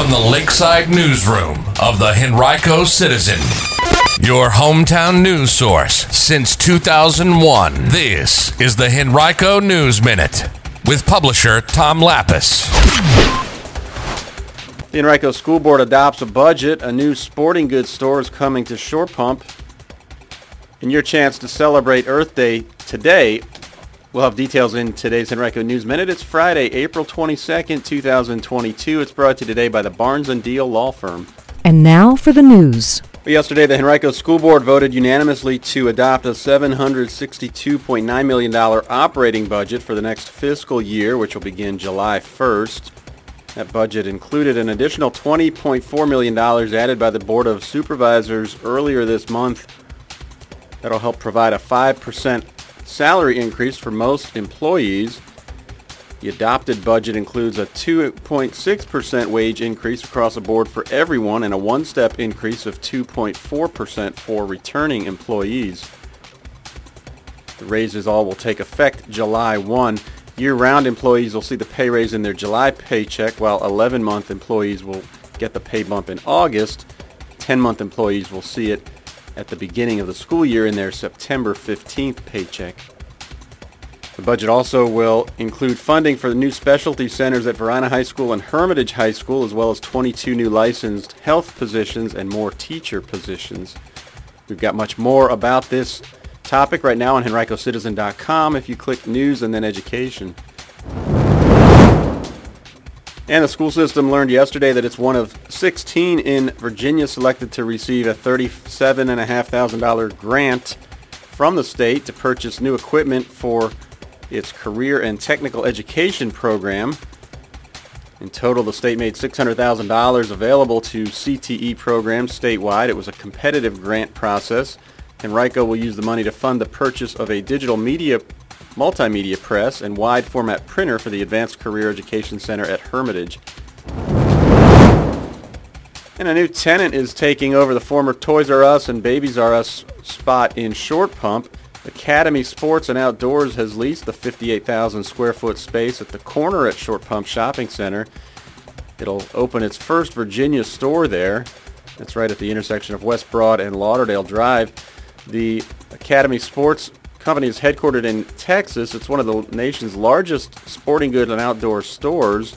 from the Lakeside Newsroom of the Henrico Citizen, your hometown news source since 2001. This is the Henrico News Minute with publisher Tom Lappas. The Henrico School Board adopts a budget. A new sporting goods store is coming to Short Pump. And your chance to celebrate Earth Day today. We'll have details in today's Henrico News Minute. It's Friday, April 22nd, 2022. It's brought to you today by the Barnes & Diehl Law Firm. And now for the news. Yesterday, the Henrico School Board voted unanimously to adopt a $762.9 million operating budget for the next fiscal year, which will begin July 1st. That budget included an additional $20.4 million added by the Board of Supervisors earlier this month. That'll help provide a 5% salary increase for most employees. The adopted budget includes a 2.6% wage increase across the board for everyone and a one-step increase of 2.4% for returning employees. The raises all will take effect July 1. Year-round employees will see the pay raise in their July paycheck, while 11-month employees will get the pay bump in August. 10-month employees will see it at the beginning of the school year in their September 15th paycheck. The budget also will include funding for the new specialty centers at Varina High School and Hermitage High School, as well as 22 new licensed health positions and more teacher positions. We've got much more about this topic right now on henricocitizen.com if you click news and then education. And the school system learned yesterday that it's one of 16 in Virginia selected to receive a $37,500 grant from the state to purchase new equipment for its career and technical education program. In total, the state made $600,000 available to CTE programs statewide. It was a competitive grant process. Henrico will use the money to fund the purchase of a digital media multimedia press and wide format printer for the Advanced Career Education Center at Hermitage. And a new tenant is taking over the former Toys R Us and Babies R Us spot in Short Pump. Academy Sports and Outdoors has leased the 58,000 square foot space at the corner at Short Pump Shopping Center. It'll open its first Virginia store there. That's right at the intersection of West Broad and Lauderdale Drive. The Academy Sports company is headquartered in Texas. It's one of the nation's largest sporting goods and outdoor stores.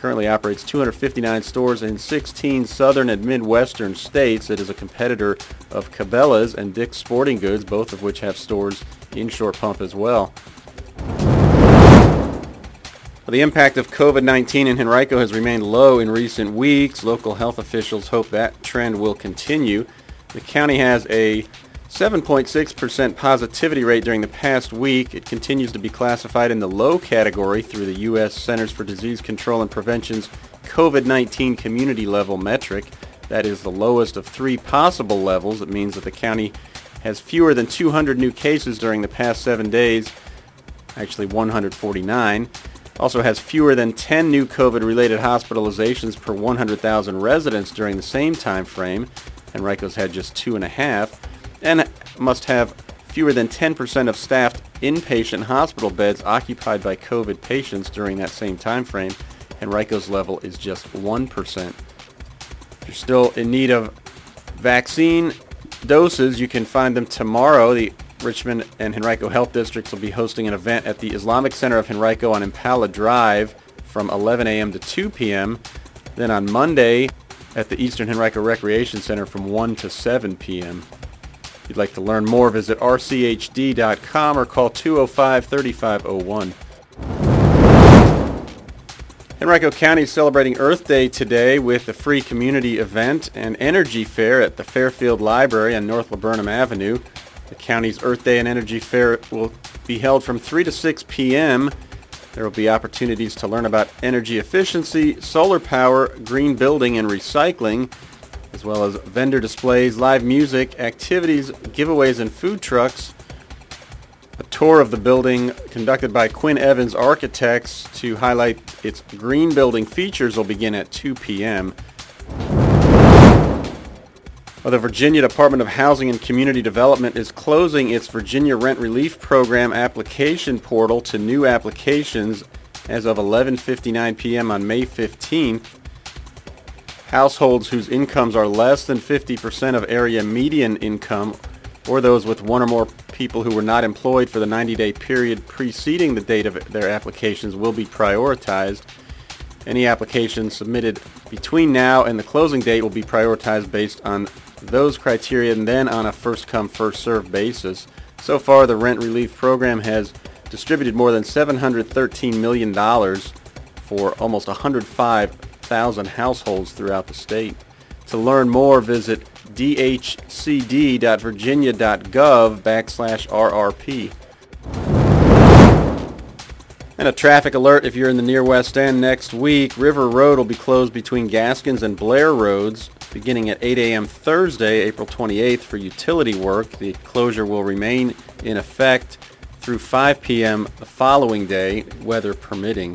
Currently operates 259 stores in 16 southern and midwestern states. It is a competitor of Cabela's and Dick's Sporting Goods, both of which have stores in Short Pump as. Well, the impact of COVID-19 in Henrico has remained low in recent weeks. Local health officials hope that trend will continue. The county has a 7.6% positivity rate during the past week. It continues to be classified in the low category through the U.S. Centers for Disease Control and Prevention's COVID-19 community level metric. That is the lowest of three possible levels. It means that the county has fewer than 200 new cases during the past seven days, actually 149. Also has fewer than 10 new COVID-related hospitalizations per 100,000 residents during the same time frame. Henrico's had just two and a half and must have fewer than 10% of staffed inpatient hospital beds occupied by COVID patients during that same time frame. and Henrico's level is just 1%. If you're still in need of vaccine doses, you can find them tomorrow. The Richmond and Henrico Health Districts will be hosting an event at the Islamic Center of Henrico on Impala Drive from 11 a.m. to 2 p.m. Then on Monday at the Eastern Henrico Recreation Center from 1 to 7 p.m. If you'd like to learn more, visit rchd.com or call 205-3501. Henrico County is celebrating Earth Day today with a free community event and energy fair at the Fairfield Library on North Laburnum Avenue. The county's Earth Day and Energy Fair will be held from 3 to 6 p.m. There will be opportunities to learn about energy efficiency, solar power, green building, and recycling, as well as vendor displays, live music, activities, giveaways, and food trucks. A tour of the building conducted by Quinn Evans Architects to highlight its green building features will begin at 2 p.m. Well, the Virginia Department of Housing and Community Development is closing its Virginia Rent Relief Program application portal to new applications as of 11:59 p.m. on May 15th. Households whose incomes are less than 50% of area median income or those with one or more people who were not employed for the 90-day period preceding the date of their applications will be prioritized. Any applications submitted between now and the closing date will be prioritized based on those criteria and then on a first-come, first-served basis. So far, the rent relief program has distributed more than $713 million for almost 105,000 households throughout the state. To learn more, visit dhcd.virginia.gov backslash RRP. And a traffic alert if you're in the near West End next week. River Road will be closed between Gaskins and Blair Roads beginning at 8 a.m. Thursday, April 28th for utility work. The closure will remain in effect through 5 p.m. the following day, weather permitting.